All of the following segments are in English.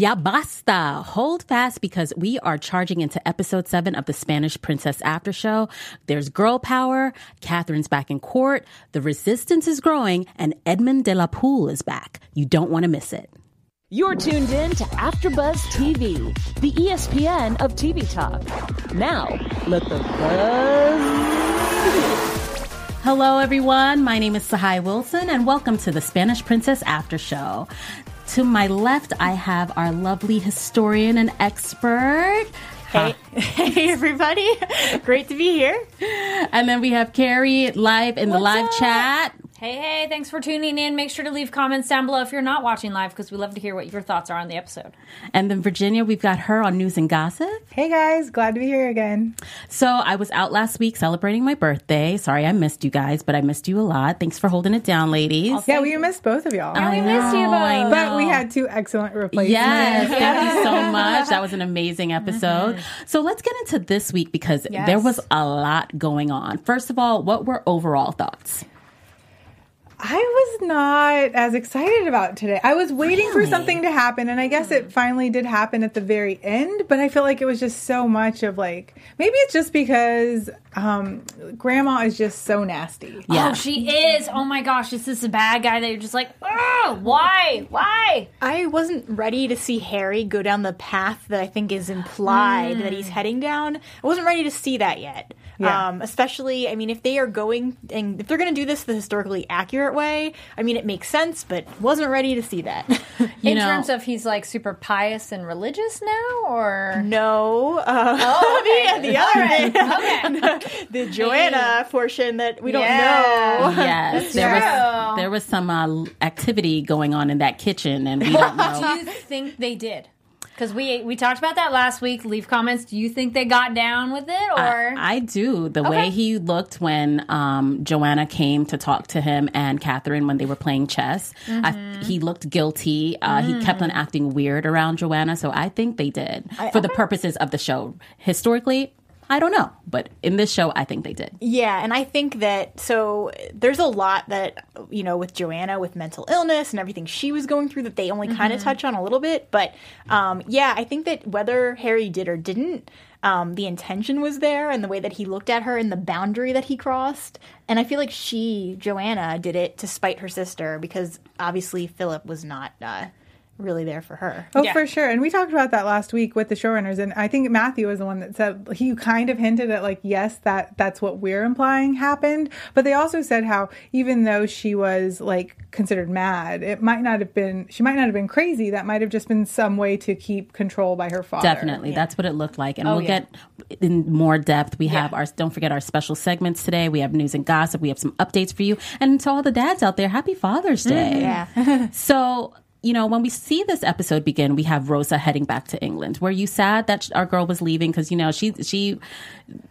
Ya basta. Hold fast because we are charging into episode seven of the Spanish Princess After Show. There's girl power. Catherine's back in court. The resistance is growing and Edmund de la Pole is back. You don't want to miss it. You're tuned in to AfterBuzz TV, the ESPN of TV talk. Now, let the buzz. Hello, everyone. My name is Sahai Wilson, and welcome to the Spanish Princess After Show. To my left, I have our lovely historian and expert. Hey, hey everybody. Great to be here. And then we have Carrie live in the What's live up? chat. Hey, hey, thanks for tuning in. Make sure to leave comments down below if you're not watching live because we love to hear what your thoughts are on the episode. And then Virginia, we've got her on News and Gossip. Hey guys, glad to be here again. So I was out last week celebrating my birthday. Sorry I missed you guys, but I missed you a lot. Thanks for holding it down, ladies. Yeah, we missed both of y'all. we missed you I both. but we had two excellent replacements. Yes, thank you so much. That was an amazing episode. So let's get into this week because Yes. there was a lot going on. First of all, what were overall thoughts? I was not as excited about today. I was waiting for something to happen, and I guess it finally did happen at the very end. But I feel like it was just so much of like maybe it's just because um, Grandma is just so nasty. Yeah. Oh, she is. Oh my gosh, is this is a bad guy that you're just like, oh, why? Why? I wasn't ready to see Harry go down the path that I think is implied that he's heading down. I wasn't ready to see that yet. Yeah. Um, especially, I mean, if they are going and if they're going to do this the historically accurate way, I mean, it makes sense, but wasn't ready to see that. You In know- terms of he's like super pious and religious now, or no. Uh, Oh, okay. the, the other All thing, the Joanna portion that we don't Yeah. know. Yes, there was there was some uh, activity going on in that kitchen, and we don't know. do know. you think they did? Because we we talked about that last week. Leave comments. Do you think they got down with it, or I, I do. The way he looked when um, Joanna came to talk to him and Catherine when they were playing chess, Mm-hmm. he looked guilty. Uh, He kept Mm. on acting weird around Joanna. So I think they did for the purposes of the show. Historically, I don't know, but in this show, I think they did. Yeah, and I think that so there's a lot that you know with Joanna with mental illness and everything she was going through that they only kind of touch on a little bit, but um, yeah, I think that whether Harry did or didn't, um, the intention was there and the way that he looked at her and the boundary that he crossed, and I feel like she Joanna did it to spite her sister because obviously Philip was not uh, really there for her. Oh, Yeah. for sure. And we talked about that last week with the showrunners, and I think Matthew was the one that said he kind of hinted at like, yes, that that's what we're implying happened. But they also said how even though she was like considered mad, it might not have been she might not have been crazy. That might have just been some way to keep control by her father. Definitely, that's what it looked like, and oh, we'll yeah. get in more depth. We have our don't forget our special segments today. We have news and gossip. We have some updates for you, and to all the dads out there, happy Father's Day. Mm-hmm. Yeah. So, you know, when we see this episode begin, we have Rosa heading back to England. Were you sad that our girl was leaving? Because you know, she she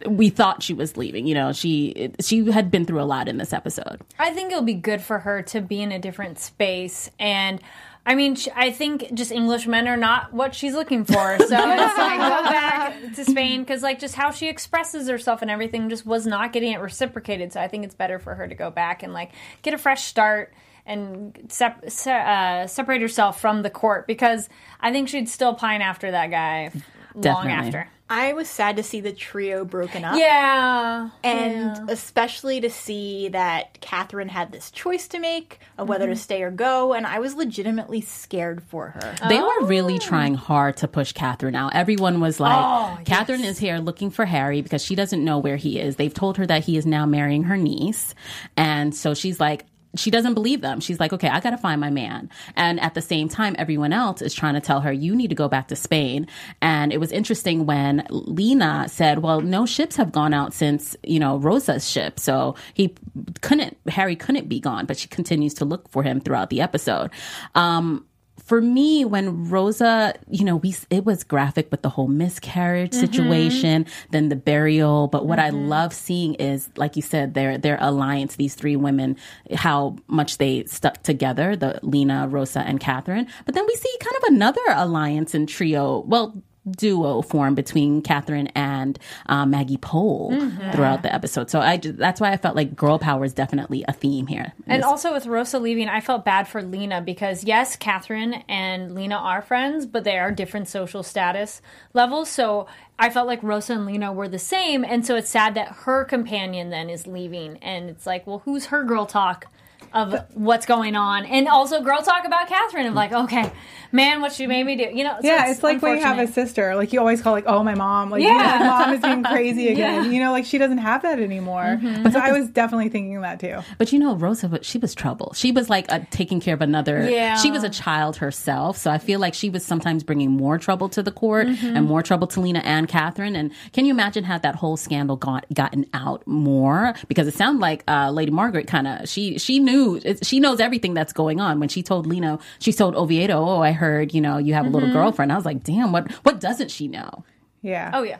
we thought she was leaving. You know, she she had been through a lot in this episode. I think it'll be good for her to be in a different space and. I mean, I think just English men are not what she's looking for. So it's like go back to Spain because, like, just how she expresses herself and everything just was not getting it reciprocated. So I think it's better for her to go back and like get a fresh start and sep- se- uh, separate herself from the court because I think she'd still pine after that guy long Definitely. after. I was sad to see the trio broken up. Yeah, And especially to see that Catherine had this choice to make of whether Mm-hmm. to stay or go, and I was legitimately scared for her. They were really trying hard to push Catherine out. Everyone was like, Oh, Catherine is here looking for Harry because she doesn't know where he is. They've told her that he is now marrying her niece. And so she's like, she doesn't believe them. She's like, okay, I got to find my man. And at the same time, everyone else is trying to tell her, you need to go back to Spain. And it was interesting when Lena said, well, no ships have gone out since, you know, Rosa's ship. So he couldn't, Harry couldn't be gone, but she continues to look for him throughout the episode. Um, for me, when Rosa, you know, we it was graphic with the whole miscarriage mm-hmm. situation, then the burial. But what I mm-hmm. love seeing is, like you said, their their alliance. These three women, how much they stuck together. The Lena, Rosa, and Catherine. But then we see kind of another alliance and trio. Well. Duo form between Catherine and uh, Maggie Pole Mm-hmm. throughout the episode. So I ju- that's why I felt like girl power is definitely a theme here. And also with Rosa leaving, I felt bad for Lena because yes, Catherine and Lena are friends, but they are different social status levels. So I felt like Rosa and Lena were the same, and so it's sad that her companion then is leaving, and it's like, well, who's her girl talk? Of what's going on, and also girl talk about Catherine of like, okay, man, what she made me do, you know? so Yeah, it's, like when you have a sister, like you always call like, oh my mom, like, you know, Yeah. mom is being crazy again. You know, like she doesn't have that anymore. Mm-hmm. But so I was definitely thinking that too. But you know, Rosa, but she was trouble. She was like uh, taking care of another. Yeah. She was a child herself, so I feel like she was sometimes bringing more trouble to the court Mm-hmm. and more trouble to Lena and Catherine. And can you imagine had that whole scandal got gotten out more? Because it sounded like uh, Lady Margaret kind of she she knew she knows everything that's going on. When she told Lino, she told Oviedo, "Oh, I heard you know you have a Mm-hmm. little girlfriend." I was like, "Damn, what what doesn't she know?" Yeah. Oh yeah,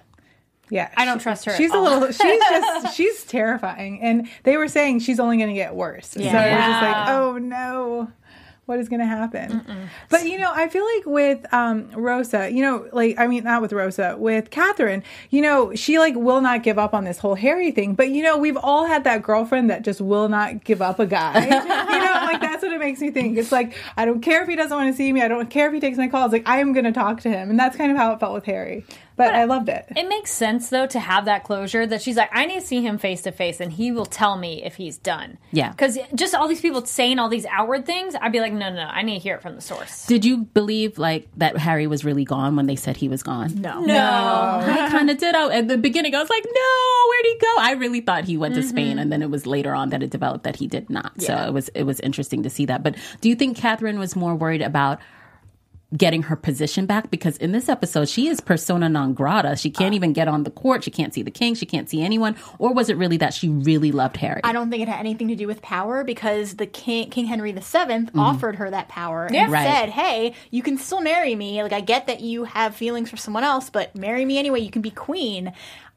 Yeah, I don't trust her at She's a all. little. She's just. She's terrifying, and they were saying she's only going to get worse. So it was just like, Yeah. oh no, what is going to happen? But you know, I feel like with um, Rosa, you know, like I mean, not with Rosa, with Catherine, you know, she like will not give up on this whole Harry thing. But you know, we've all had that girlfriend that just will not give up a guy. you know, like that's what it makes me think. It's like I don't care if he doesn't want to see me. I don't care if he takes my calls. Like I am going to talk to him, and that's kind of how it felt with Harry. But I loved it. It makes sense though to have that closure that she's like, I need to see him face to face, and he will tell me if he's done. Yeah. because just all these people saying all these outward things, I'd be like, no, no, no, I need to hear it from the source. Did you believe like that Harry was really gone when they said he was gone? No. No, I kind of did. I, at the beginning, I was like, no, where'd he go? I really thought he went to mm-hmm. Spain, and then it was later on that it developed that he did not. So it was it was interesting to see that. But do you think Catherine was more worried about? Getting her position back because in this episode she is persona non grata. She can't even get on the court. She can't see the king. She can't see anyone. Or was it really that she really loved Harry? I don't think it had anything to do with power because the king, King Henry VII, Mm-hmm. offered her that power and Right. said, "Hey, you can still marry me. Like I get that you have feelings for someone else, but marry me anyway. You can be queen."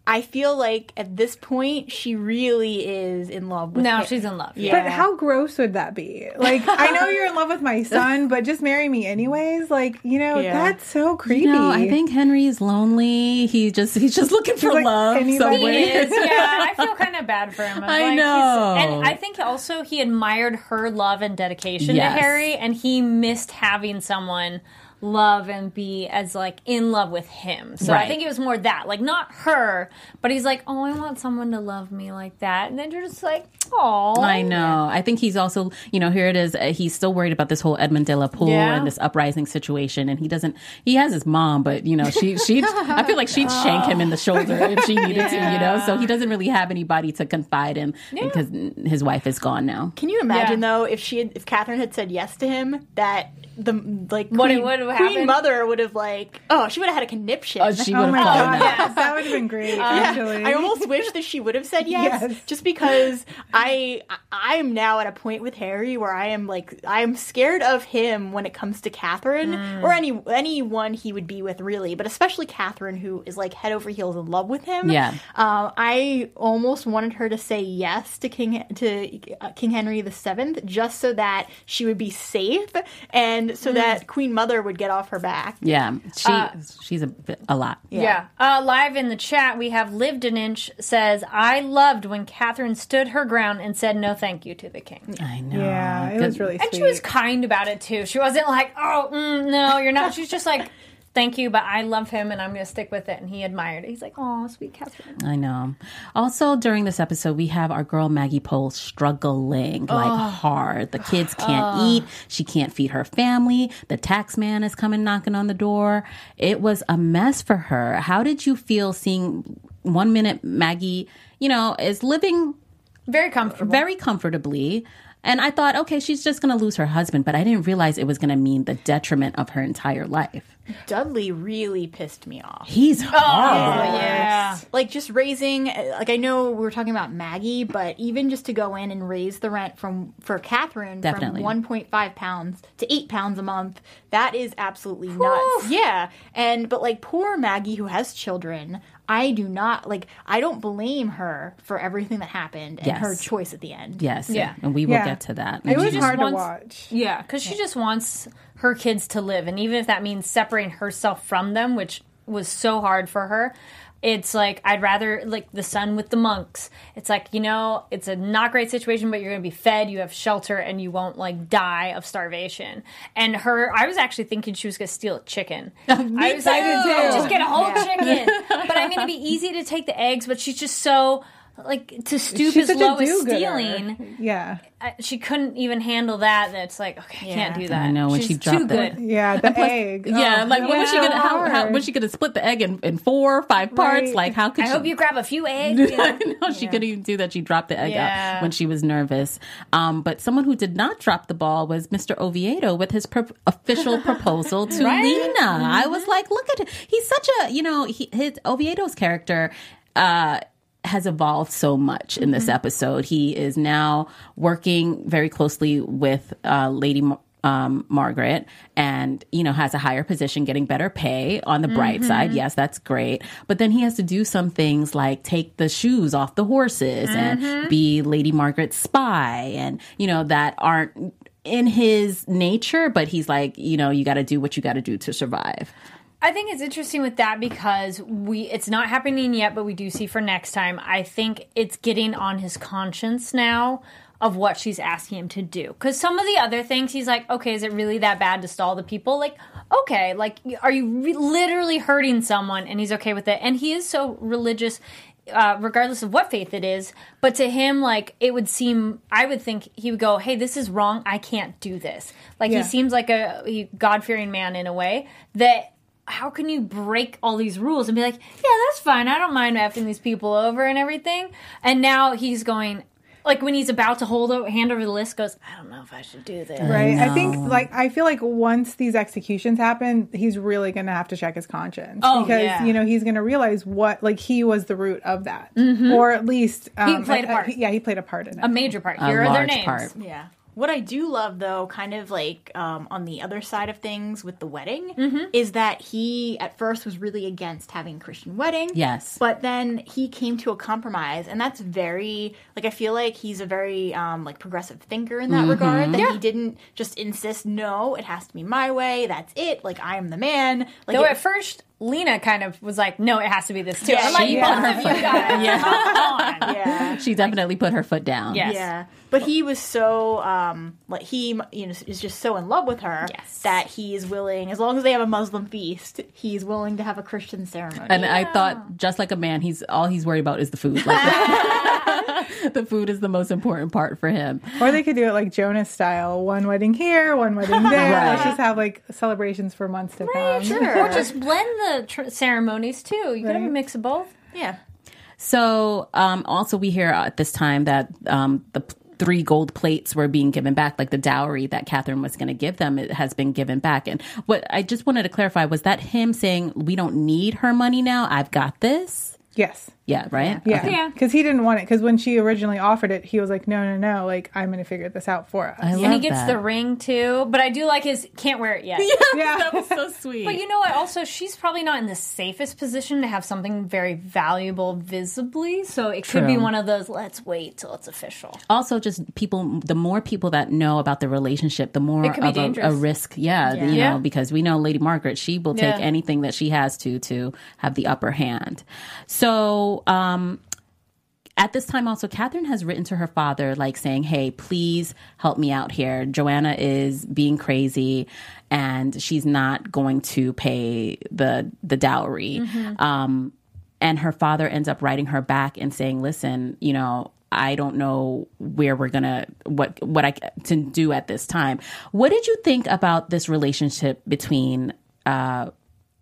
I feel like at this point she really is in love with. now him. she's in love. Yeah. But how gross would that be? Like, I know you're in love with my son, but just marry me anyways. Like, you know, Yeah. that's so creepy. no, I think Henry is lonely. He just he's just looking for like, love somewhere. He is, yeah. I feel kind of bad for him. I'm I like, know. and I think also he admired her love and dedication Yes. to Harry, and he missed having someone love and be as like in love with him. So I think it was more that, like not her, but he's like, oh, I want someone to love me like that, and then you're just like, oh, I know. I think he's also, you know, here it is. Uh, he's still worried about this whole Edmund de la Pole Yeah. and this uprising situation, and he doesn't. He has his mom, but you know, she she. I feel like she'd shank him in the shoulder if she needed to, you know. So he doesn't really have anybody to confide in because his wife is gone now. Can you imagine Yeah. though if she had, if Catherine had said yes to him that the like What it queen, would have queen mother would have like oh she would have had a conniption. Oh, she Oh would my have god, fallen yes, that would have been great. actually, I almost wish that she would have said yes, Yes. just because I I am now at a point with Harry where I am like I'm scared of him when it comes to Catherine Mm. or any anyone he would be with really, but especially Catherine who is like head over heels in love with him. Yeah. um, I almost wanted her to say yes to King to uh, King Henry the Seventh just so that she would be safe and so that Queen Mother would get off her back. Yeah, she she's a bit, a lot. Yeah. Uh, live in the chat, we have Lived an Inch says, I loved when Catherine stood her ground and said no thank you to the king. I know. yeah, it was really sweet. And she was kind about it too. She wasn't like, oh, mm, no, you're not. She's just like, thank you, but I love him and I'm going to stick with it. And he admired it. He's like, oh, sweet Catherine. I know. Also, during this episode, we have our girl Maggie Pole struggling like hard. The kids can't eat. She can't feed her family. The tax man is coming knocking on the door. It was a mess for her. How did you feel seeing one minute Maggie, you know, is living Very comfortable. very comfortably? And I thought, okay, she's just going to lose her husband, but I didn't realize it was going to mean the detriment of her entire life. Dudley really pissed me off. He's oh, horrible. yeah. like just raising like i know we were talking about maggie but even just to go in and raise the rent from for catherine Definitely. from 1.5 pounds to 8 pounds a month that is absolutely nuts yeah and but like poor maggie who has children i do not like i don't blame her for everything that happened and Yes. her choice at the end Yes. Yeah. And we will Yeah. get to that. It was just hard wants- to watch. Yeah, because she just wants her kids to live. And even if that means separating herself from them, which was so hard for her. It's like I'd rather like the son with the monks. It's like you know, it's a not great situation, but you're gonna be fed, you have shelter, and you won't like die of starvation. And her, I was actually thinking she was gonna steal a chicken. I was like, too. just get a whole chicken. But I mean, it'd be easy to take the eggs, but she's just so like to stoop She's as low as do-gooder. stealing. Yeah. I, she couldn't even handle that. That's like, okay, I can't do that. I know, when She's she too dropped good. it. Yeah, the egg. Yeah, Oh, like that what was she gonna? How, how was she gonna split the egg in, in four or five parts? Right. Like how could I she? hope you grab a few eggs. you know? I know she couldn't even do that. She dropped the egg Yeah. out when she was nervous. Um, but someone who did not drop the ball was Mr. Oviedo with his pro- official proposal to Lena. I was like, look at him. He's such a, you know, he, his Oviedo's character. Uh, has evolved so much in this episode. He is now working very closely with uh, Lady um, Margaret and, you know, has a higher position, getting better pay on the bright side. Yes, that's great. But then he has to do some things like take the shoes off the horses and be Lady Margaret's spy and, you know, that aren't in his nature, but he's like, you know, you got to do what you got to do to survive. I think it's interesting with that because we it's not happening yet, but we do see for next time. I think it's getting on his conscience now of what she's asking him to do. Because some of the other things, he's like, okay, is it really that bad to stall the people? Like, okay, like, are you re- literally hurting someone? And he's okay with it. And he is so religious. Uh, regardless of what faith it is, but to him, like it would seem, I would think he would go, "Hey, this is wrong. I can't do this." Like Yeah. he seems like a God fearing man in a way that how can you break all these rules and be like, yeah, that's fine. I don't mind effing these people over and everything. And now he's going, like when he's about to hold a hand over the list, goes, I don't know if I should do this. Right. I, think like I feel like once these executions happen, he's really going to have to check his conscience Oh, because yeah. you know he's going to realize what like he was the root of that, or at least um, played a uh, part. yeah, he played a part in it. A major part. A Here are their names. part. Yeah. What I do love, though, kind of like um, on the other side of things with the wedding, Mm-hmm. is that he at first was really against having a Christian wedding. Yes. But then he came to a compromise, and that's very like I feel like he's a very um, like progressive thinker in that regard. That he didn't just insist, no, it has to be my way. That's it. Like I am the man. Like Though it- at first, Lena kind of was like, no, it has to be this too. Yeah, I'm like, she both put of her you guys, come on. yeah. She definitely put her foot down. Yes. Yeah, but he was so um like he you know is just so in love with her Yes. that he is willing as long as they have a Muslim feast, he's willing to have a Christian ceremony. And I thought, just like a man, he's all he's worried about is the food. Like, the food is the most important part for him. or they could do it like Jonas style: one wedding here, one wedding there. Right. Let's just have like celebrations for months to come. sure. Or just blend the tr- ceremonies too. You could have a Right. mix of both. yeah. So, um, also, we hear at this time that um, the three gold plates were being given back, like the dowry that Catherine was going to give them, it has been given back. And what I just wanted to clarify was that him saying, "We don't need her money now. I've got this." Yes. Yeah, right. Yeah. Okay. Yeah. Because he didn't want it. Because when she originally offered it, he was like, "No, no, no! Like I'm going to figure this out for us." I And he gets that. the ring too. But I do like his can't wear it yet. yeah. That was so sweet. But you know what? Also, she's probably not in the safest position to have something very valuable visibly. So it could be one of those. Let's wait till it's official. also just people the more people that know about the relationship the more It could be of a, a risk yeah, you Yeah. know because we know lady margaret she will take Yeah. anything that she has to to have the upper hand so um at this time also catherine has written to her father like saying hey please help me out here. Joanna is being crazy and she's not going to pay the the dowry. Um and her father ends up writing her back and saying listen you know i don't know where we're gonna what what i to do at this time. What did you think about this relationship between uh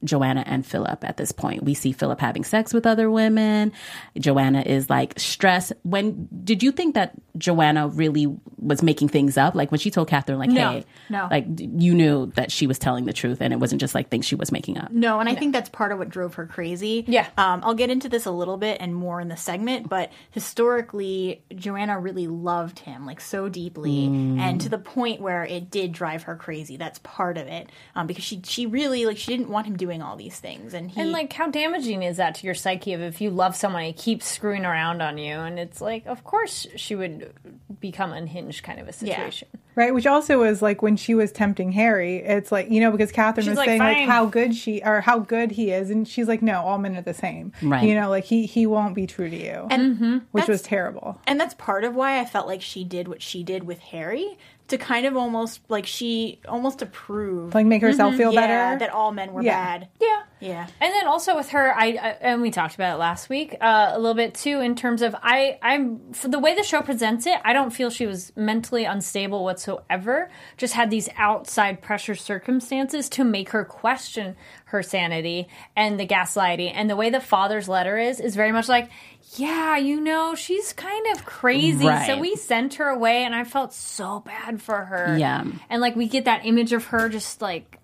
Joanna and Philip at this point. We see Philip having sex with other women. Joanna is like stressed. When did you think that Joanna really was making things up? Like when she told Catherine, like, No, hey, no. like you knew that she was telling the truth and it wasn't just like things she was making up. No, and I think that's part of what drove her crazy. Yeah. Um, I'll get into this a little bit and more in the segment, but historically, Joanna really loved him, like so deeply, and to the point where it did drive her crazy. That's part of it. Um, because she, she really, like, she didn't want him doing doing all these things, and he And like, how damaging is that to your psyche? Of if you love someone, he keeps screwing around on you, and it's like, of course, she would become unhinged, kind of a situation. Right, which also was like when she was tempting Harry, it's like, you know, because Catherine She's was like, saying like how good she or how good he is, and she's like, no, all men are the same. Right. You know, like he he won't be true to you. and which was terrible. And that's part of why I felt like she did what she did with Harry to kind of almost like she almost approved Like make herself feel Mm-hmm. yeah, better. that all men were Yeah. bad. Yeah. Yeah. And then also with her, I, I and we talked about it last week uh, a little bit too. In terms of I, I'm for the way the show presents it, I don't feel she was mentally unstable whatsoever. Just had these outside pressure circumstances to make her question her sanity and the gaslighting. And the way the father's letter is is very much like, yeah, you know, she's kind of crazy. So we sent her away, and I felt so bad for her. Yeah. and like we get that image of her just like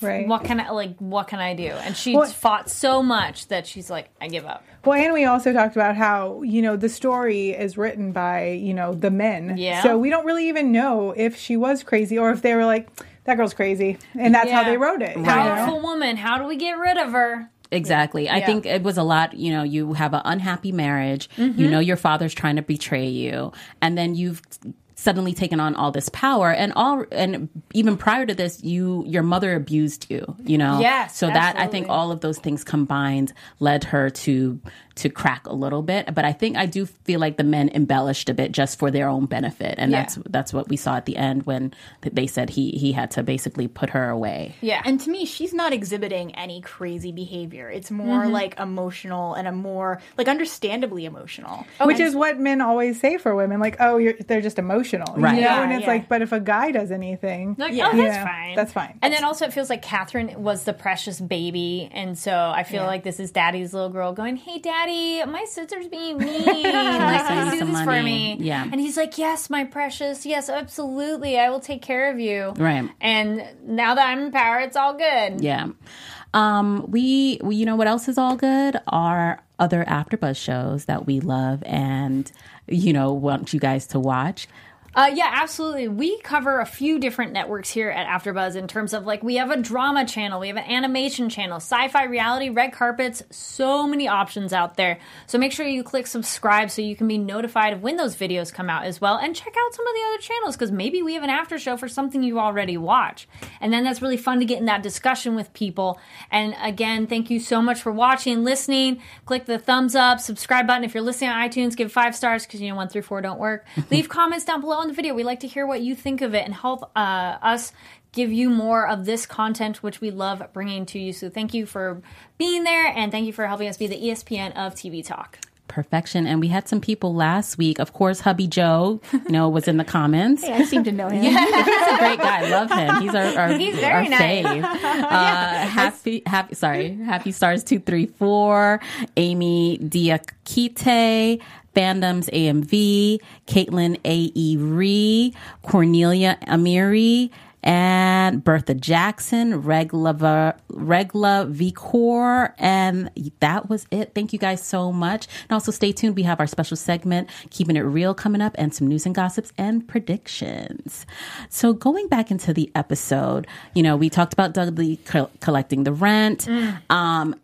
right. what can I like? What can I do? And she Well- fought so much that she's like, I give up. Well, and we also talked about how, you know, the story is written by, you know, the men. Yeah. So we don't really even know if she was crazy or if they were like, that girl's crazy. And that's how they wrote it. you know? Powerful woman. How do we get rid of her? Exactly. I Yeah. think it was a lot, you know, you have an unhappy marriage, Mm-hmm. you know your father's trying to betray you, and then you've suddenly taken on all this power and all and even prior to this you your mother abused you you know Yes, so that i think all of those things combined led her to to crack a little bit but i think i do feel like the men embellished a bit just for their own benefit and Yeah. that's that's what we saw at the end when they said he he had to basically put her away Yeah. And to me, she's not exhibiting any crazy behavior. It's more Mm-hmm. like emotional and a more like understandably emotional. Which is what men always say for women, like, oh, you're, they're just emotional. Right. You know? Yeah, and it's yeah. like, but if a guy does anything, like, Yeah. oh, that's Yeah, fine. that's fine. And then also, it feels like Catherine was the precious baby, and so I feel Yeah. like this is Daddy's little girl going, "Hey, Daddy, my sister's being mean. like, send please me do some this for me." Yeah. And he's like, "Yes, my precious. Yes, absolutely. I will take care of you." Right. And now that I'm in power, it's all good. Yeah. Um, we, we, you know what else is all good? Our other AfterBuzz shows that we love and, you know, want you guys to watch. Uh, yeah, absolutely. We cover a few different networks here at AfterBuzz in terms of like we have a drama channel, we have an animation channel, sci-fi, reality, red carpets. So many options out there. So make sure you click subscribe so you can be notified of when those videos come out as well, and check out some of the other channels because maybe we have an after show for something you already watch, and then that's really fun to get in that discussion with people. And again, thank you so much for watching, listening. Click the thumbs up, subscribe button if you're listening on iTunes. Give five stars because you know one through four don't work. Leave comments down below on the video. We like to hear what you think of it and help uh, us give you more of this content, which we love bringing to you. So thank you for being there, and thank you for helping us be the ESPN of TV Talk. Perfection. And we had some people last week. Of course, hubby Joe, you know, was in the comments. I seem to know him. He's a great guy. Love him. He's our, our He's very our nice. fave. Uh, happy, happy. Sorry, happy stars two three four. Amy Diakite. Fandoms AMV, Caitlin A.E. Ree, Cornelia Amiri, and Bertha Jackson, Regla, Regla Vicor, and that was it. Thank you guys so much. And also stay tuned. We have our special segment, Keeping It Real, coming up, and some news and gossips and predictions. So going back into the episode, you know, we talked about Dudley co- collecting the rent. Um,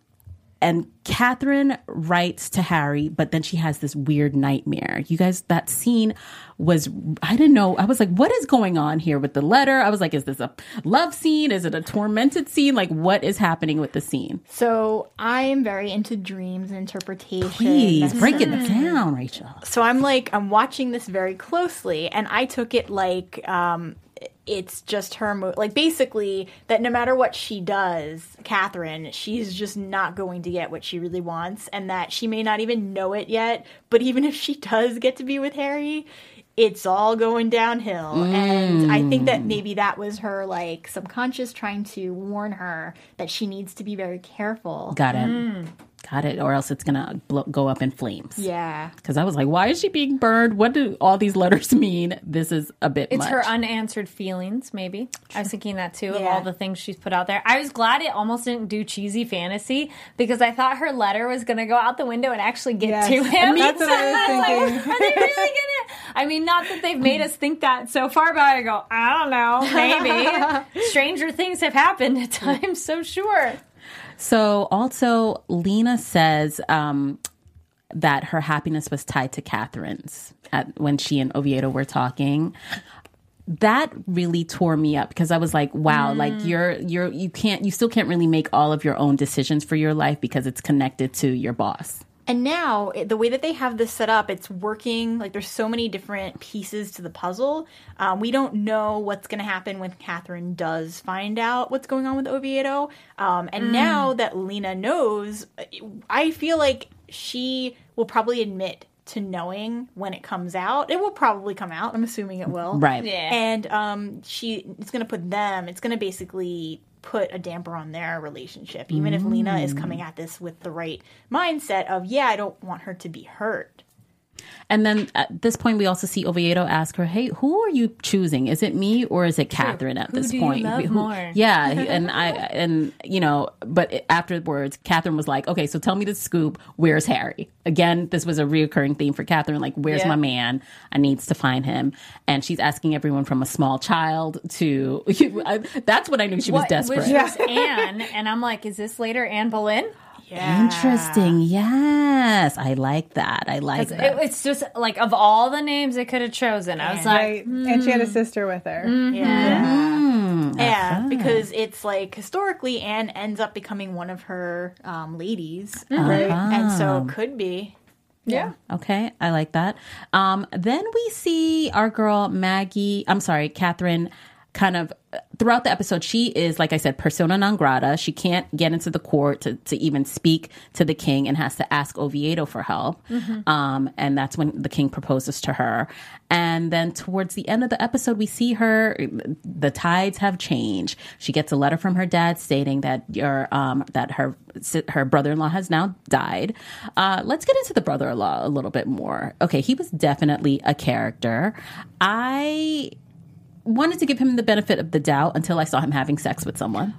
and Catherine writes to Harry, but then she has this weird nightmare. You guys, that scene was, I didn't know. I was like, what is going on here with the letter? I was like, is this a love scene? Is it a tormented scene? Like, what is happening with the scene? So I am very into dreams and interpretation. Please break it down, Rachel. so I'm like I'm watching this very closely, and I took it like um, it's just her mo- like basically that no matter what she does, Catherine, she's just not going to get what she really wants, and that she may not even know it yet. But even if she does get to be with Harry. It's all going downhill. And I think that mm. maybe that was her like subconscious trying to warn her that she needs to be very careful. Got it. Mm. Got it. Or else it's going to blow, go up in flames. Yeah. Because I was like, why is she being burned? What do all these letters mean? This is a bit It's much. her unanswered feelings, maybe. I was thinking that too, of all the things she's put out there. I was glad it almost didn't do cheesy fantasy because I thought her letter was going to go out the window and actually get Yes. to him. That's what I was So like, thinking. Are they really going to? I mean, not that they've made us think that so far, but I go, I don't know, maybe. Stranger things have happened at times, so sure. So also, Lena says um, that her happiness was tied to Catherine's at, when she and Oviedo were talking. That really tore me up because I was like, wow, like you're you're you can't you still can't really make all of your own decisions for your life because it's connected to your boss. And now, the way that they have this set up, it's working. Like, there's so many different pieces to the puzzle. Um, we don't know what's going to happen when Catherine does find out what's going on with Oviedo. Um, and now that Lena knows, I feel like she will probably admit to knowing when it comes out. It will probably come out. I'm assuming it will. Right. Yeah. And um, she it's going to put them. It's going to basically put a damper on their relationship, even if Lena is coming mm. at this with the right mindset of yeah, I don't want her to be hurt. And then at this point, we also see Oviedo ask her, "Hey, who are you choosing? Is it me or is it Catherine at Who this point?" Who-? Yeah, and I and you know, but afterwards, Catherine was like, "Okay, so tell me the scoop. Where's Harry?" Again, this was a reoccurring theme for Catherine. Like, "Where's Yeah. my man? I needs to find him." And she's asking everyone from a small child to. I, that's when I knew she was What- desperate. Which was Anne, and I'm like, is this later Anne Boleyn? Yeah. Interesting. Yes, I like that. I like It, it's just like of all the names they could have chosen, I was like, Right. And she had a sister with her. Yeah. Yeah, because it's like historically Anne ends up becoming one of her um, ladies. Um, Right. And so could be. yeah. Okay, I like that. Um, then we see our girl Maggie. I'm sorry, Catherine. Kind of throughout the episode, she is like I said, persona non grata. She can't get into the court to, to even speak to the king, and has to ask Oviedo for help. Um, and that's when the king proposes to her. And then towards the end of the episode, we see her. The tides have changed. She gets a letter from her dad stating that your um, that her her brother in law has now died. Uh, let's get into the brother in law a little bit more. Okay, he was definitely a character. I wanted to give him the benefit of the doubt until I saw him having sex with someone.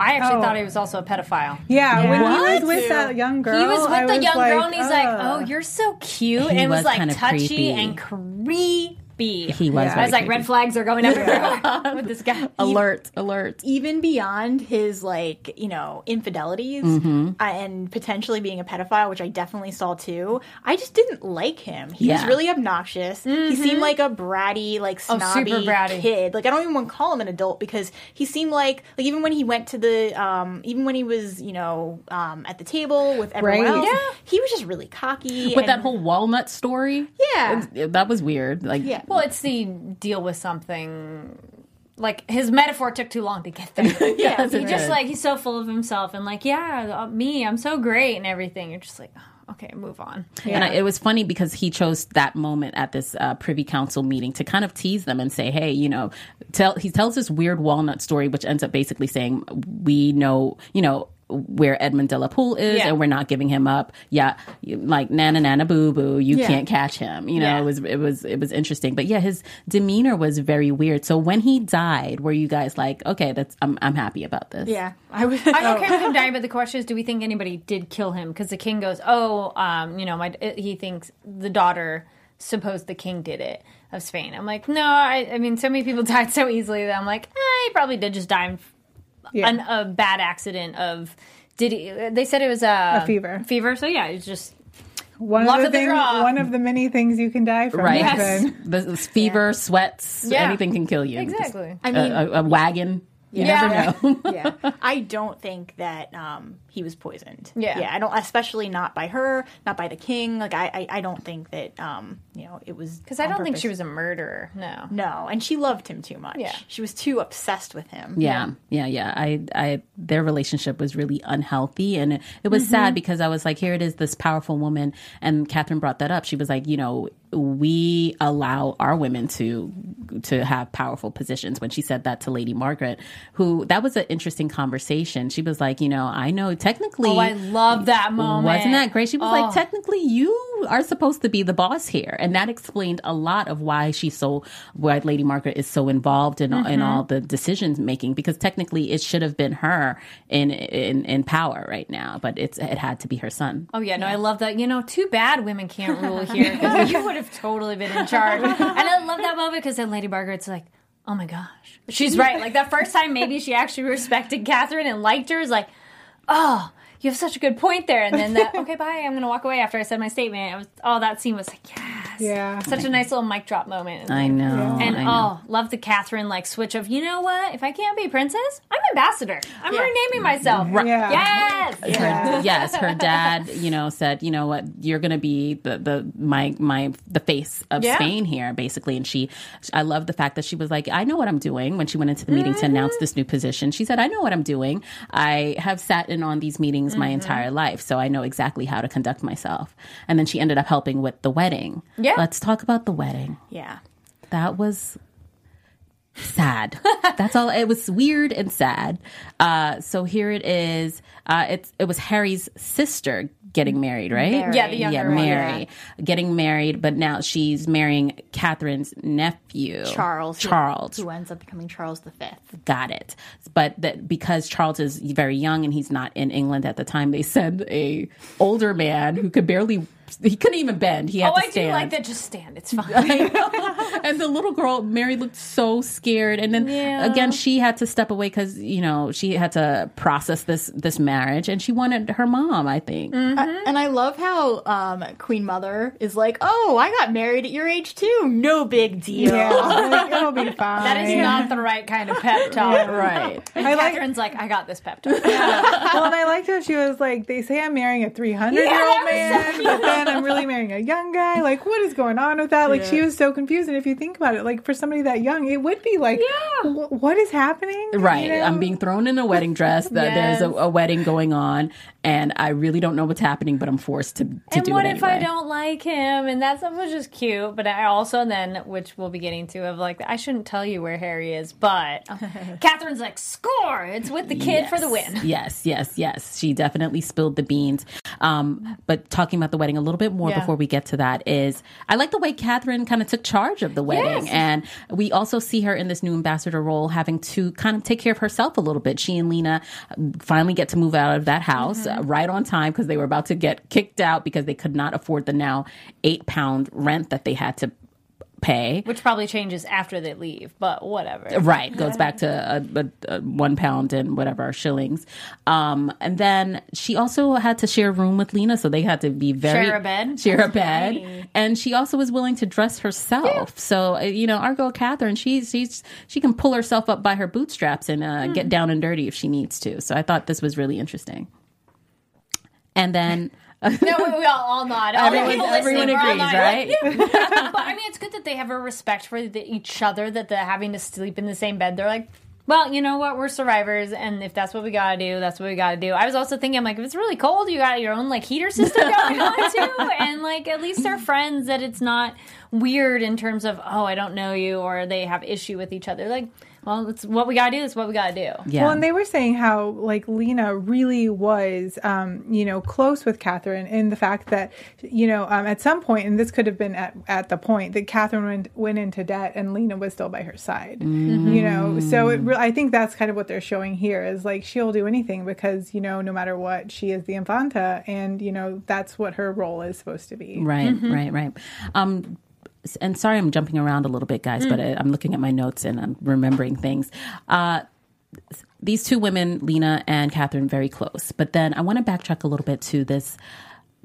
I actually Oh. thought he was also a pedophile. Yeah, when he What? was with that young girl, He was with I the young like, girl, and he's like, "Oh, you're so cute," He and it was, was like touchy creepy. and creepy. He was. Yeah. I very was like, creepy. red flags are going everywhere with this guy. alert, alert. even beyond his like you know infidelities Mm-hmm. uh, and potentially being a pedophile which i definitely saw too i just didn't like him he was really obnoxious he seemed like a bratty like Oh, snobby super bratty. kid like i don't even want to call him an adult because he seemed like like even when he went to the um even when he was you know um at the table with everyone Right. else Yeah. he was just really cocky With that whole walnut story, yeah that was weird. Like, yeah Well, it's the deal with something. Like his metaphor took too long to get there. yeah he just like he's so full of himself and like, yeah, uh, me, I'm so great and everything. You're just like, oh, okay, move on. And I, it was funny because he chose that moment at this uh, Privy Council meeting to kind of tease them and say, "Hey, you know, tell." He tells this weird walnut story, which ends up basically saying, "We know, you know." Where Edmund de la Pole is, Yeah. and we're not giving him up. Yeah, like nana nana boo boo, you Yeah. can't catch him. You know, Yeah. it was it was it was interesting, but yeah, his demeanor was very weird. So when he died, were you guys like, okay, that's I'm I'm happy about this? yeah i was I'm okay with him dying, but the question is, do we think anybody did kill him? Because the king goes, oh, um, you know, my he thinks the daughter supposed the king did it of Spain. I'm like, no, I, I mean, so many people died so easily that I'm like, eh, he probably did just die in Yeah. an, a bad accident of. Did he? They said it was a, A fever. Fever. So yeah, it's just one Luck of the of the things, one of the many things you can die from. Right. Yes. The, the fever, sweats, Yeah. anything can kill you. exactly. I mean, a, a wagon. You Yeah. never know. yeah, I don't think that um, he was poisoned. Yeah. yeah, I don't, especially not by her, not by the king. Like, I, I, I don't think that um, you know it was Because I don't think she was a murderer. No. No, and she loved him too much. Yeah. she was too obsessed with him. Yeah, yeah, yeah. I, I, their relationship was really unhealthy, and it, it was sad because I was like, here it is, this powerful woman, and Catherine brought that up. She was like, you know, we allow our women to to have powerful positions. When she said that to Lady Margaret, who that was an interesting conversation. She was like, you know, I know technically, Oh, I love that moment. Wasn't that great? She was Oh. like, technically, you are supposed to be the boss here, and that explained a lot of why she's so, why Lady Margaret is so involved in in mm-hmm. all the decisions making. Because technically, it should have been her in in in power right now, but it's it had to be her son. Oh yeah, no, I love that. You know, too bad women can't rule here because you would have totally been in charge. And I love that moment because then Lady Margaret's like, "Oh my gosh, she's right." Like that first time, maybe she actually respected Catherine and liked her. Is like, oh, you have such a good point there. And then that, okay, bye. I'm going to walk away after I said my statement. It was, oh, that scene was like, yes. Yeah. Such a nice little mic drop moment. I know. And I know. oh, love the Catherine like switch of you know what? If I can't be princess, I'm ambassador. I'm renaming myself. Yeah. Yes. her, yes, her dad, you know, said, you know what, you're going to be the the my my the face of Yeah. Spain here, basically. And she, I love the fact that she was like, I know what I'm doing. When she went into the meeting to announce Mm-hmm. this new position, she said, I know what I'm doing. I have sat in on these meetings my Mm-hmm. entire life, so I know exactly how to conduct myself. And then she ended up helping with the wedding. Yeah. let's talk about the wedding. Yeah. That was sad. That's all. It was weird and sad. Uh, so here it is. Uh, it's it was Harry's sister getting married, right? Mary. Yeah, the younger yeah, one, Mary getting married, but now she's marrying Catherine's nephew, Charles. who- Charles, Who ends up becoming Charles V. got it. But that because Charles is very young and he's not in England at the time, they send a older man who could barely. He couldn't even bend. He had Oh, to I do stand. like that. Just stand. It's fine. and the little girl Mary looked so scared and then Yeah. again she had to step away because you know she had to process this this marriage and she wanted her mom I think Mm. I- and I love how um, Queen Mother is like, "Oh, I got married at your age too. No big deal." Yeah, like, it'll be fine. that is not the right kind of pep talk. right I like- Catherine's like, I got this pep talk. well, and I liked how she was like, they say I'm marrying a 300 year Yeah, old that was man, I'm really marrying a young guy. Like, what is going on with that? Like, she was so confused. And if you think about it, like, for somebody that young, it would be like, Yeah. What is happening? right You know? I'm being thrown in a wedding dress that there's a, a wedding going on and I really don't know what's happening but I'm forced to, to and do what it what if I don't like him? And that stuff was just cute. But I also then, which we'll be getting to, of like, I shouldn't tell you where Harry is. But Catherine's like, score! It's with the kid for the win. Yes, yes, yes. She definitely spilled the beans. Um, but talking about the wedding a little bit more Yeah. before we get to that is I like the way Catherine kind of took charge of the wedding. Yes. And we also see her in this new ambassador role having to kind of take care of herself a little bit. She and Lena finally get to move out of that house Mm-hmm. uh, right on time because they were about to get kicked out because they could not afford the now eight pound rent that they had to pay. Which probably changes after they leave, but whatever. Right, goes back to a, a, a one pound and whatever shillings. Um, and then she also had to share a room with Lena, so they had to be very Share a bed? Share a bed, and she also was willing to dress herself. So uh, you know, our girl Catherine, she's she's she can pull herself up by her bootstraps and uh, Hmm. get down and dirty if she needs to. So I thought this was really interesting. And then. No, we, we all, all nod. All Everyone- everyone listening, we're all agrees, right? like, yeah. but I mean, it's good that they have a respect for the, each other. That they're having to sleep in the same bed. They're like, well, you know what? We're survivors, and if that's what we gotta do, that's what we gotta do. I was also thinking, I'm like, if it's really cold, you got your own like heater system going on too, and like at least they're friends. That it's not weird in terms of oh, I don't know you, or they have issue with each other. Like, well, it's what we gotta do. It's what we gotta do. Yeah. Well, and they were saying how like Lena really was, um, you know, close with Catherine in the fact that, you know, um, at some point, and this could have been at, at the point that Catherine went, went into debt and Lena was still by her side, you know. So it re- I think that's kind of what they're showing here is like she'll do anything because you know no matter what she is the Infanta, and you know that's what her role is supposed to be. Right, right, right. Um, s- and sorry, I'm jumping around a little bit, guys, but I, I'm looking at my notes and I'm remembering things. Uh, these two women, Lena and Catherine, very close. But then I want to backtrack a little bit to this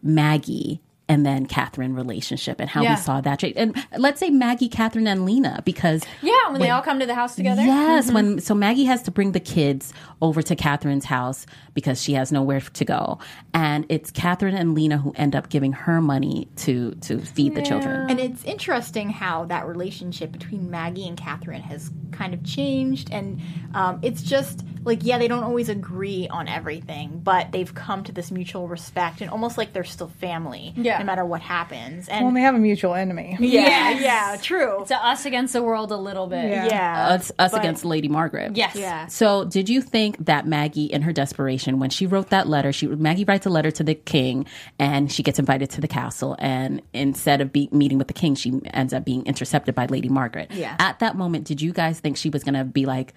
Maggie and then Catherine relationship and how Yeah. we saw that. change. And let's say Maggie, Catherine, and Lena, because Yeah, when they all come to the house together. Yes, when so Maggie has to bring the kids over to Catherine's house because she has nowhere to go, and it's Catherine and Lena who end up giving her money to to feed the children. And it's interesting how that relationship between Maggie and Catherine has kind of changed. And um, it's just like, yeah, they don't always agree on everything, but they've come to this mutual respect and almost like they're still family Yeah. No matter what happens. Well, and And they have a mutual enemy. yeah, Yes. yeah, true. To us against the world a little bit. Yeah. Yeah. Us, us But- against Lady Margaret. Yes. Yeah. So, did you think that Maggie, in her desperation, when she wrote that letter, she Maggie writes a letter to the king, and she gets invited to the castle, and instead of be, meeting with the king, she ends up being intercepted by Lady Margaret. Yeah. At that moment, did you guys think she was going to be like,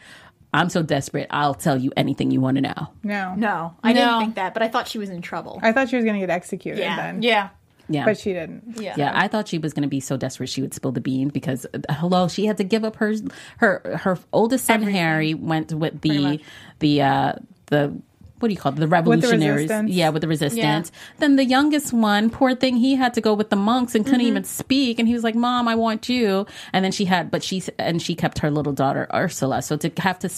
"I'm so desperate, I'll tell you anything you want to know"? No, No, I No. didn't think that, but I thought she was in trouble. I thought she was going to get executed Yeah. then. Yeah. Yeah. But she didn't. Yeah. Yeah, I thought she was going to be so desperate she would spill the beans because uh, hello, she had to give up her her her oldest son Harry went with the the uh the what do you call it? The revolutionaries. resistance. yeah, with the resistance. Then the youngest one, poor thing, he had to go with the monks and couldn't mm-hmm. even speak. And he was like, "Mom, I want you." And then she had, but she and she kept her little daughter Ursula. So to have to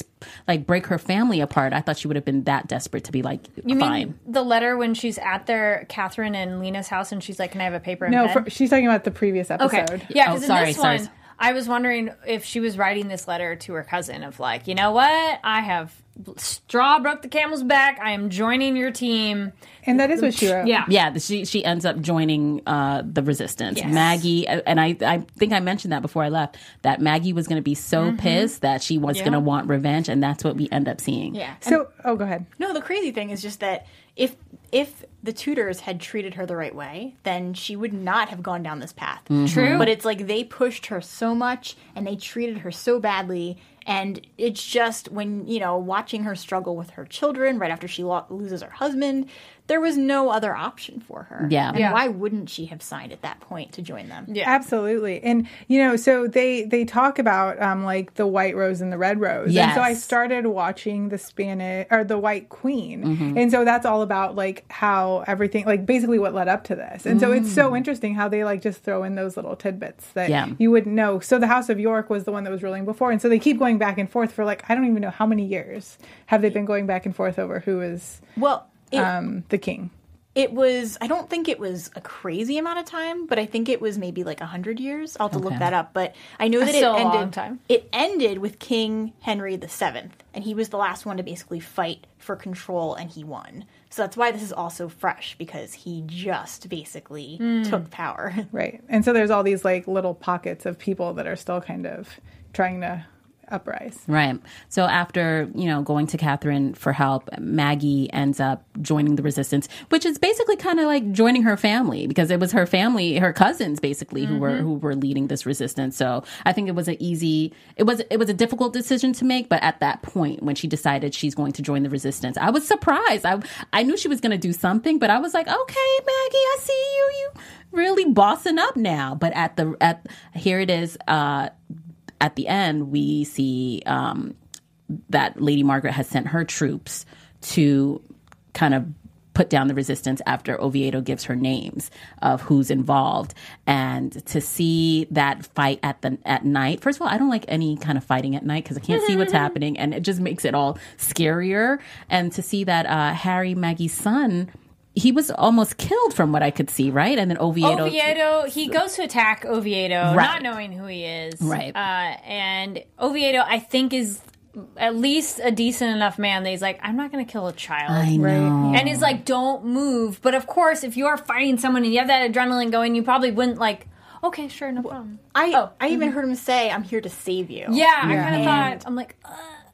like break her family apart, I thought she would have been that desperate to be like, You fine. mean the letter when she's at their Catherine and Lena's house and she's like, "Can I have a paper and No, pen?" for, she's talking about the previous Okay. episode. Yeah, Oh, because sorry, in this sorry. one, I was wondering if she was writing this letter to her cousin of like, you know what? I have straw broke the camel's back. I am joining your team. And that is what she wrote. Yeah. Yeah, she she ends up joining uh, the resistance. Yes. Maggie, and I I think I mentioned that before I left that Maggie was going to be so pissed that she was Yeah. going to want revenge, and that's what we end up seeing. Yeah. So, oh, go ahead. No, the crazy thing is just that if if the tutors had treated her the right way, then she would not have gone down this path. Mm-hmm. True. But it's like they pushed her so much and they treated her so badly. And it's just when, you know, watching her struggle with her children right after she lo- loses her husband, there was no other option for her. Yeah. And Yeah. why wouldn't she have signed at that point to join them? Yeah. Absolutely. And you know, so they they talk about um like the white rose and the red rose. And so I started watching the Spanish or the White Queen. Mm-hmm. And so that's all about like how everything like basically what led up to this. And so it's so interesting how they like just throw in those little tidbits that Mm. Yeah. you wouldn't know. So the House of York was the one that was ruling before. And so they keep going back and forth for like I don't even know how many years have they been going back and forth over who is Well, it, um the king. It was. I don't think it was a crazy amount of time, but I think it was maybe like a hundred years. I'll have to look that up. But I know that still it ended. long time. It ended with King Henry VII, and he was the last one to basically fight for control, and he won. So that's why this is also fresh because he just basically Hmm. took power. Right. And so there's all these like little pockets of people that are still kind of trying to uprise. Right. So after, you know, going to Catherine for help, Maggie ends up joining the resistance, which is basically kind of like joining her family because it was her family, her cousins basically who were who were leading this resistance. So I think it was an easy it was it was a difficult decision to make, but at that point when she decided she's going to join the resistance, I was surprised. I I knew she was going to do something, but I was like, "Okay, Maggie, I see you. You really bossing up now." But at the at here it is uh at the end, we see um, that Lady Margaret has sent her troops to kind of put down the resistance after Oviedo gives her names of who's involved. And to see that fight at the at night first of all I don't like any kind of fighting at night because I can't see what's happening and it just makes it all scarier. And to see that uh, Harry Maggie's son he was almost killed from what I could see right and then Oviedo, Oviedo, he goes to attack Oviedo, Right. not knowing who he is. Right. Uh, and Oviedo, I think, is at least a decent enough man that he's like, I'm not going to kill a child. I know And he's like, don't move. But of course, if you are fighting someone and you have that adrenaline going, you probably wouldn't like, okay, sure, no problem. I Oh, I even heard him say, "I'm here to save you." Yeah, I kind of thought, I'm like, uh,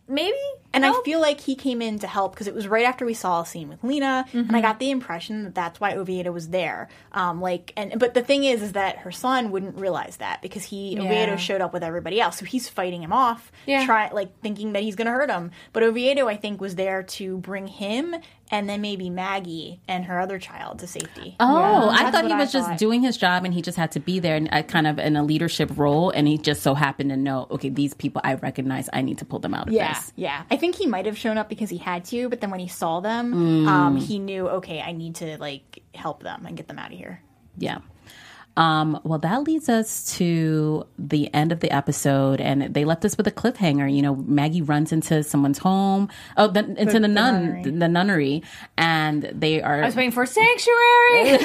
maybe? And I feel like he came in to help because it was right after we saw a scene with Lina, and I got the impression that that's why Oviedo was there. Um, like, and but the thing is, is that her son wouldn't realize that because he Oviedo showed up with everybody else, so he's fighting him off, Yeah. try like thinking that he's going to hurt him. But Oviedo, I think, was there to bring him and then maybe Maggie and her other child to safety. Oh, I thought he I was just doing his job and he just had to be there and uh, kind of in a leadership role. And he just so happened to know, okay, these people I recognize, I need to pull them out of Yeah, this. yeah. I think he might have shown up because he had to, but then when he saw them, Mm. um, he knew, okay, I need to like help them and get them out of here. Yeah. Um, well, that leads us to the end of the episode, and they left us with a cliffhanger. You know, Maggie runs into someone's home, oh, the, into the, the nun, nunnery. the nunnery, and they are I was waiting for sanctuary.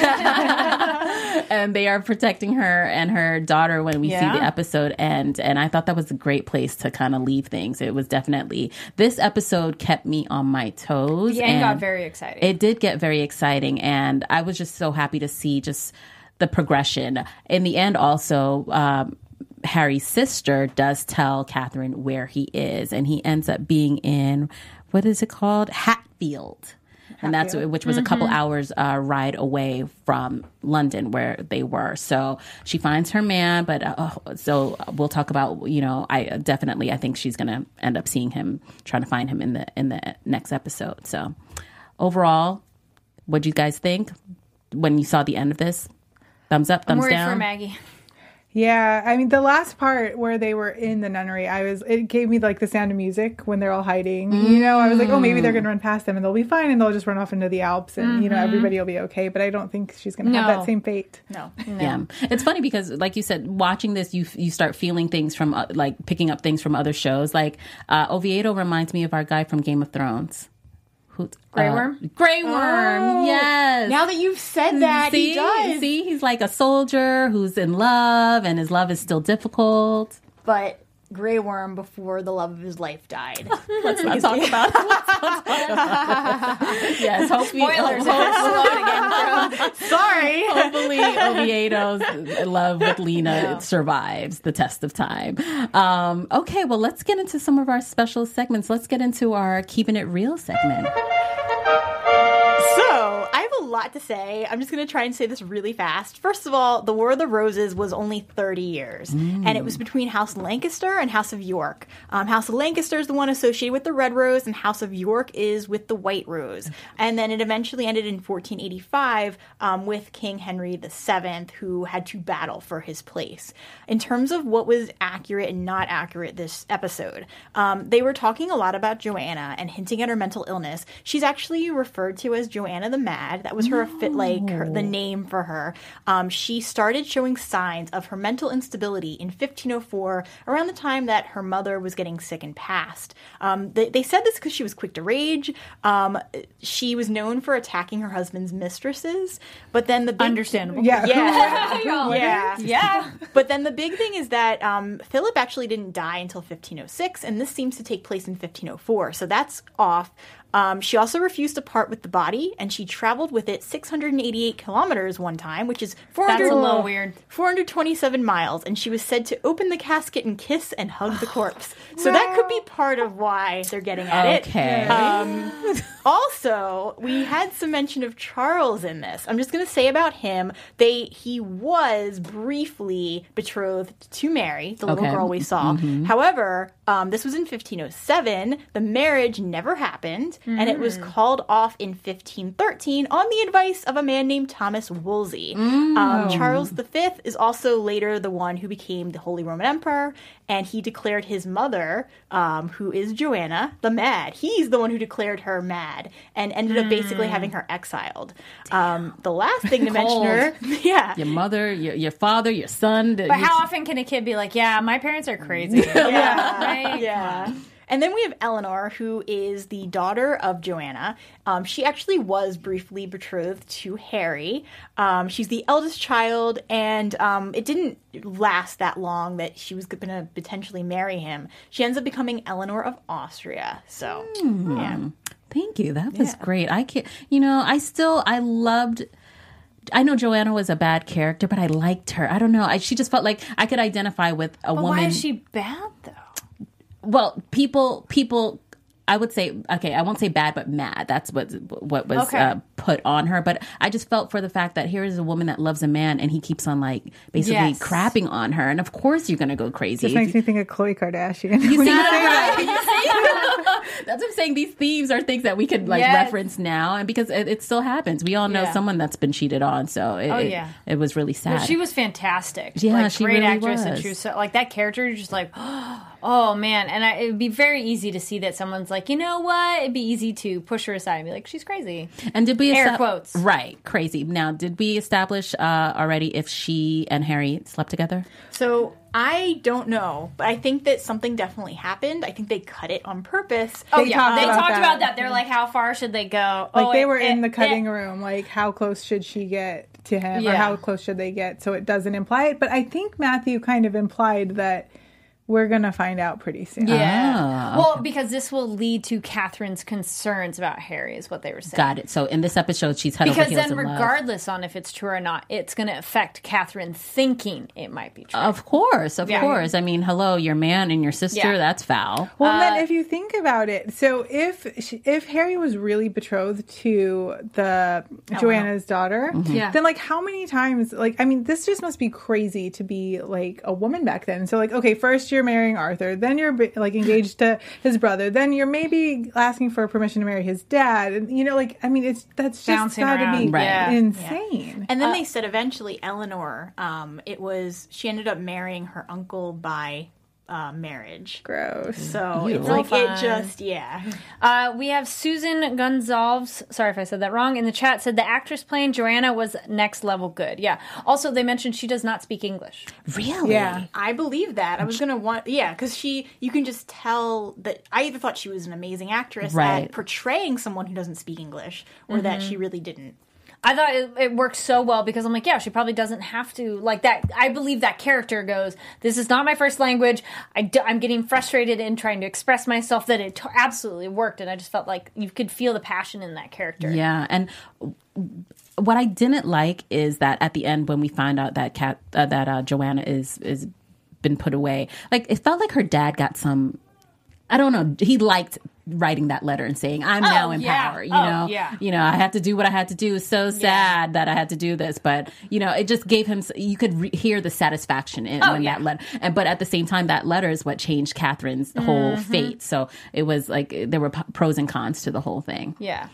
and they are protecting her and her daughter when we see the episode end. And I thought that was a great place to kind of leave things. It was definitely this episode kept me on my toes. the end got very exciting. It did get very exciting, and I was just so happy to see just the progression. In the end, also. Um, Harry's sister does tell Catherine where he is, and he ends up being in what is it called? Hatfield. And that's which was a couple hours uh, ride away from London where they were. So she finds her man, but uh, so we'll talk about you know I definitely I think she's gonna end up seeing him, trying to find him in the in the next episode. So overall, what do you guys think when you saw the end of this? Thumbs up, I'm thumbs worried down. for Maggie. Yeah, I mean the last part where they were in the nunnery, I was it gave me like the sound of music when they're all hiding. You know, I was like, oh, maybe they're gonna run past them and they'll be fine and they'll just run off into the Alps and you know everybody will be okay. But I don't think she's gonna have that same fate. No. Yeah, it's funny because, like you said, watching this, you you start feeling things from uh, like picking up things from other shows. Like uh, Oviedo reminds me of our guy from Game of Thrones. Who, Grey uh, Worm? Grey Worm. yes. Now that you've said that, see, he does. see, he's like a soldier who's in love, and his love is still difficult. But Grey Worm before the love of his life died. Let's not talk about it. Let's not talk about it. yes, hopefully, Spoilers. hopefully, Sorry. hopefully Oviedo's love with Lina survives the test of time. Um, okay, well, let's get into some of our special segments. Let's get into our Keeping It Real segment. So, I have a lot to say. I'm just going to try and say this really fast. First of all, the War of the Roses was only 30 years, and it was between House Lancaster and House of York. Um, House of Lancaster is the one associated with the Red Rose, and House of York is with the White Rose. And then it eventually ended in 1485 um, with King Henry VII, who had to battle for his place. In terms of what was accurate and not accurate this episode, um, they were talking a lot about Joanna and hinting at her mental illness. She's actually referred to as Joanna the Mad. That was her fit, like her, the name for her. Um, she started showing signs of her mental instability in 1504, around the time that her mother was getting sick and passed. Um, they, they said this because she was quick to rage. Um, she was known for attacking her husband's mistresses, but then the big Understandable. Yeah. yeah, yeah. Yeah. But then the big thing is that um, Philip actually didn't die until 1506, and this seems to take place in 1504. So that's off. Um, she also refused to part with the body, and she traveled with it 688 kilometers one time, which is 400, That's a little weird. 427 miles. And she was said to open the casket and kiss and hug the corpse. So that could be part of why they're getting at it. Okay. Um, also, we had some mention of Charles in this. I'm just going to say about him, they he was briefly betrothed to Mary, the little Okay. girl we saw. However, um, this was in 1507. The marriage never happened, and it was called off in 1513 on the advice of a man named Thomas Wolsey. Um, Charles V is also later the one who became the Holy Roman Emperor, and he declared his mother, um, who is Joanna, the Mad. He's the one who declared her mad and ended up basically having her exiled. Um, the last thing to mention her, yeah, Your mother, your, your father, your son. But how often can a kid be like, yeah, my parents are crazy? yeah. Right? Yeah. And then we have Eleanor, who is the daughter of Joanna. Um, she actually was briefly betrothed to Harry. Um, she's the eldest child, and um, it didn't last that long that she was going to potentially marry him. She ends up becoming Eleanor of Austria. So, yeah. Thank you. That was great. I can't, you know, I still, I loved. I know Joanna was a bad character, but I liked her. I don't know. I, she just felt like I could identify with a But woman. why is she bad though? Well, people, people. I would say okay. I won't say bad, but mad. That's what what was Okay. uh, put on her. But I just felt for the fact that here is a woman that loves a man, and he keeps on like basically Yes. crapping on her, and of course you're gonna go crazy. This makes me think of Khloe Kardashian. You see you that, say that. right? You see? That's what I'm saying. These themes are things that we could like Yes. reference now, and because it, it still happens, we all know Yeah. someone that's been cheated on. So it, Oh, yeah. it, was really sad. But she was fantastic. Yeah, like, she great really actress, and she was so, like that character. You're just like, oh man, and I, it would be very easy to see that someone's like, you know what? It'd be easy to push her aside and be like, she's crazy. and did we Air esta- quotes. right crazy? Now, did we establish uh, already if she and Harry slept together? So I don't know, but I think that something definitely happened. I think they cut it on purpose. Oh They yeah, talked they about talked that. about that. They're like, how far should they go? Like oh, they it- were in it- the cutting it- room. Like how close should she get to him, or Yeah. how close should they get so it doesn't imply it? But I think Matthew kind of implied that we're gonna find out pretty soon. Yeah. Ah, well, because this will lead to Catherine's concerns about Harry, is what they were saying. Got it. So in this episode, she's head Because over heels then, in love. regardless on if it's true or not, it's going to affect Catherine thinking it might be true. Of course, of Yeah. course. I mean, hello, your man and your sister, Yeah. that's foul. Well, Uh, then if you think about it, so if she- if Harry was really betrothed to the Joanna's daughter, Yeah. then like how many times? Like I mean, this just must be crazy to be like a woman back then. So like, okay, first you're you're marrying Arthur, then you're like engaged to his brother, then you're maybe asking for permission to marry his dad, and you know, like I mean, it's that's just got to be Right. Yeah. insane. And Uh, then they said eventually Eleanor, um, it was she ended up marrying her uncle by uh, marriage. Gross. So Ew. it's like it just yeah. Uh, we have Susan Gonzalez. Sorry if I said that wrong. In the chat, said the actress playing Joanna was next level good. Yeah. Also, they mentioned she does not speak English. Really? Yeah. I believe that. I was gonna want yeah, because she you can just tell that I even thought she was an amazing actress Right. at portraying someone who doesn't speak English, or that she really didn't. I thought it, it worked so well because I'm like, yeah, she probably doesn't have to like that. I believe that character goes, "This is not my first language. I am getting frustrated in trying to express myself." That it t- absolutely worked, and I just felt like you could feel the passion in that character. Yeah, and what I didn't like is that at the end when we find out that cat uh, that uh, Joanna is is been put away, like it felt like her dad got some. I don't know. He liked writing that letter and saying, "I'm now in yeah. power." You Oh, know, yeah. you know, I had to do what I had to do. So sad that I had to do this, but you know, it just gave him. You could re- hear the satisfaction in when yeah. that letter, and but at the same time, that letter is what changed Catherine's whole fate. So it was like there were p- pros and cons to the whole thing. Yeah.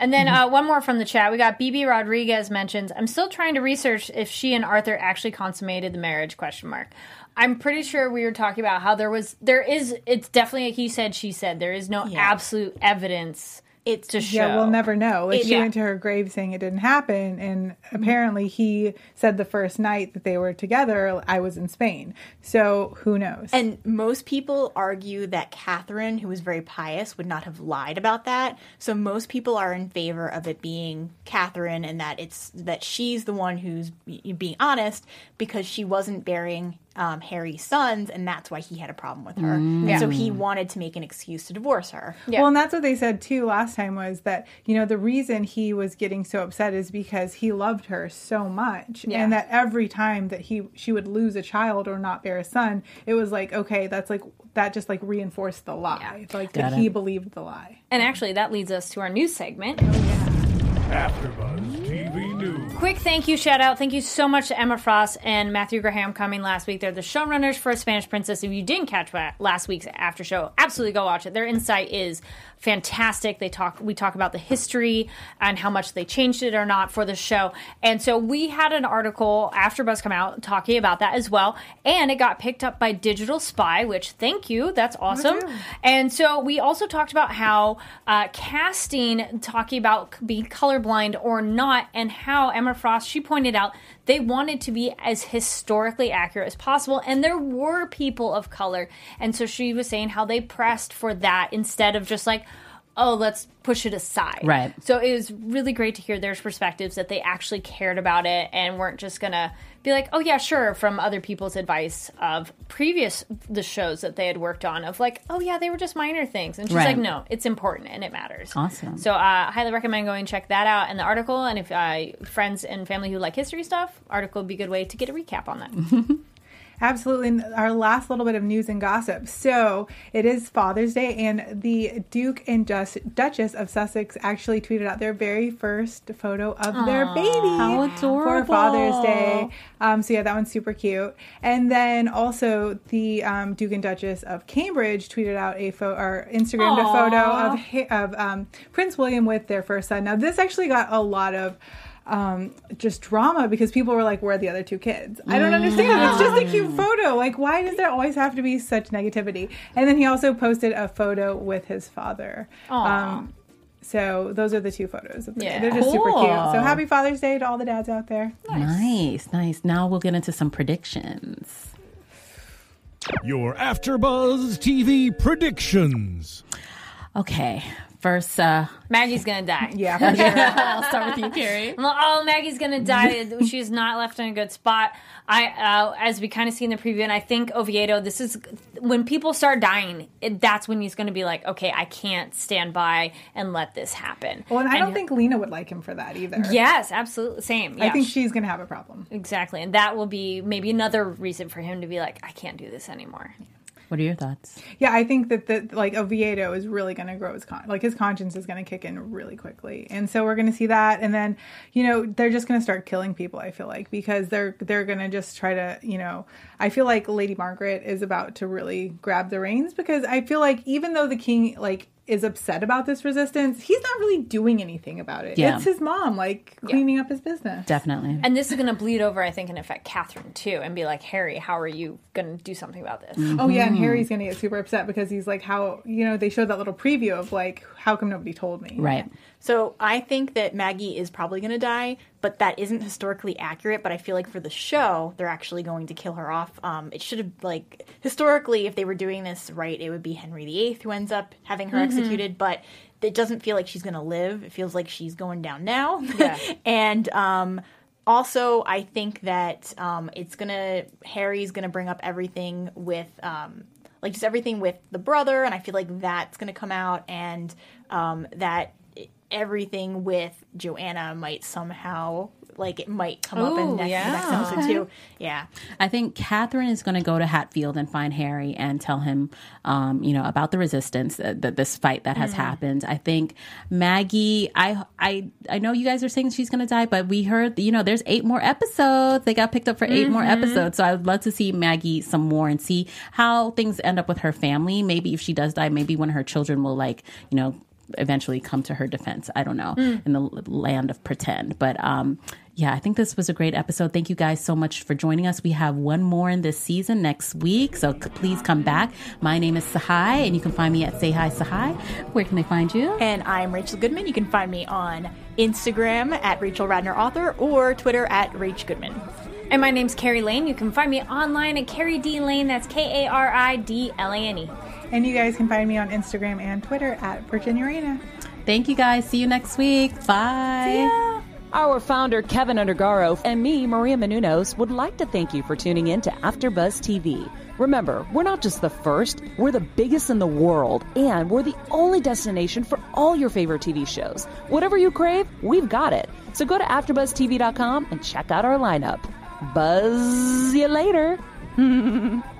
And then uh, one more from the chat. We got BB Rodriguez mentions, I'm still trying to research if she and Arthur actually consummated the marriage question mark. I'm pretty sure we were talking about how there was there is it's definitely a he said she said. There is no Yeah. absolute evidence It's to show. Yeah, we'll never know. Like It- she yeah. went to her grave saying it didn't happen, and apparently he said the first night that they were together, I was in Spain. So who knows? And most people argue that Catherine, who was very pious, would not have lied about that. So most people are in favor of it being Catherine and that it's that she's the one who's being honest because she wasn't bearing um, Harry's sons, and that's why he had a problem with her. And so he wanted to make an excuse to divorce her. Yeah. Well, and that's what they said too last time was that, you know, the reason he was getting so upset is because he loved her so much. Yeah. And that every time that he she would lose a child or not bear a son, it was like, okay, that's like that just like reinforced the lie. Like that he believed the lie. and actually that leads us to our news segment. AfterBuzz TV News. Quick thank you shout out. Thank you so much to Emma Frost and Matthew Graham coming last week. They're the showrunners for Spanish Princess. If you didn't catch last week's after show, absolutely go watch it. Their insight is fantastic. They talk we talk about the history and how much they changed it or not for the show. And so we had an article AfterBuzz come out talking about that as well. And it got picked up by Digital Spy, which thank you. That's awesome. And so we also talked about how uh, casting, talking about being colorblind or not, and how Emma Frost, she pointed out they wanted to be as historically accurate as possible. And there were people of color. And so she was saying how they pressed for that instead of just like, oh, let's push it aside. Right. So it was really great to hear their perspectives that they actually cared about it and weren't just going to be like, oh, yeah, sure, from other people's advice of previous the shows that they had worked on of like, oh, yeah, they were just minor things. And she's Right. like, no, it's important and it matters. Awesome. So uh, I highly recommend going check that out and the article. And if uh, friends and family who like history stuff, article would be a good way to get a recap on that. Absolutely. And our last little bit of news and gossip. So it is Father's Day, and the Duke and Duchess of Sussex actually tweeted out their very first photo of their baby How for. Father's Day. Um, so yeah, that one's super cute. And then also the um, Duke and Duchess of Cambridge tweeted out a photo or Instagrammed a photo of of um, Prince William with their first son. Now this actually got a lot of um, just drama because people were like, "Where are the other two kids?" I don't understand. It's just a cute photo. Like, why does there always have to be such negativity? And then he also posted a photo with his father. Um, so those are the two photos. Of the Yeah. They're just super cute. So happy Father's Day to all the dads out there. Nice, nice. Now we'll get into some predictions. Your AfterBuzz TV predictions. Okay, first, uh, Maggie's going to die. Yeah, for sure. I'll start with you, Kari. Well, oh, Maggie's gonna die. She's not left in a good spot. I, uh, as we kind of see in the preview, and I think Oviedo. This is when people start dying. It, that's when he's going to be like, okay, I can't stand by and let this happen. Well, and I don't think Lina would like him for that either. Yes, absolutely, same. Yeah, I think she's gonna have a problem. exactly, and that will be maybe another reason for him to be like, I can't do this anymore. What are your thoughts? Yeah, I think that the like Oviedo is really going to grow his con like his conscience is going to kick in really quickly, and so we're going to see that, and then you know they're just going to start killing people. I feel like because they're they're going to just try to you know I feel like Lady Margaret is about to really grab the reins because I feel like even though the king like is upset about this resistance, he's not really doing anything about it. Yeah. It's his mom like cleaning up his business. Definitely. And this is going to bleed over, I think, and affect Catherine too, and be like, Harry, how are you going to do something about this? Oh yeah, and mm-hmm. Harry's gonna get super upset because he's like, how you know they showed that little preview of like, how come nobody told me? right. So I think that Maggie is probably going to die, but that isn't historically accurate. But I feel like for the show, they're actually going to kill her off. Um, it should have like historically, if they were doing this right, it would be Henry VIII who ends up having her executed. But it doesn't feel like she's going to live. It feels like she's going down now. Yeah. and um, also, I think that um, it's gonna Harry's gonna bring up everything with um, like just everything with the brother, and I feel like that's gonna come out, and um, that everything with Joanna might somehow like it might come up in Ooh, next, yeah. next episode too. Yeah, I think Catherine is going to go to Hatfield and find Harry and tell him, um, you know, about the resistance, uh, that this fight that has happened. I think Maggie, I, I, I know you guys are saying she's going to die, but we heard, you know, there's eight more episodes. They got picked up for 8 more episodes, so I would love to see Maggie some more and see how things end up with her family. Maybe if she does die, maybe one of her children will like, you know. Eventually, come to her defense. I don't know in the land of pretend, but um, yeah, I think this was a great episode. Thank you guys so much for joining us. We have one more in this season next week, so c- please come back. My name is Sahai, and you can find me at Say Hi Sahai. Where can they find you? and I'm Rachel Goodman. You can find me on Instagram at Rachel Radner Author or Twitter at Rach Goodman. And my name's Kari Lane. You can find me online at Kari D Lane. That's K A R I D L A N E. And you guys can find me on Instagram and Twitter at Virginia Reina. Thank you guys. See you next week. Bye. Our founder, Keven Undergaro, and me, Maria Menounos, would like to thank you for tuning in to AfterBuzz TV. Remember, we're not just the first, we're the biggest in the world, and we're the only destination for all your favorite TV shows. Whatever you crave, we've got it. So go to AfterBuzzTV.com and check out our lineup. Buzz you later.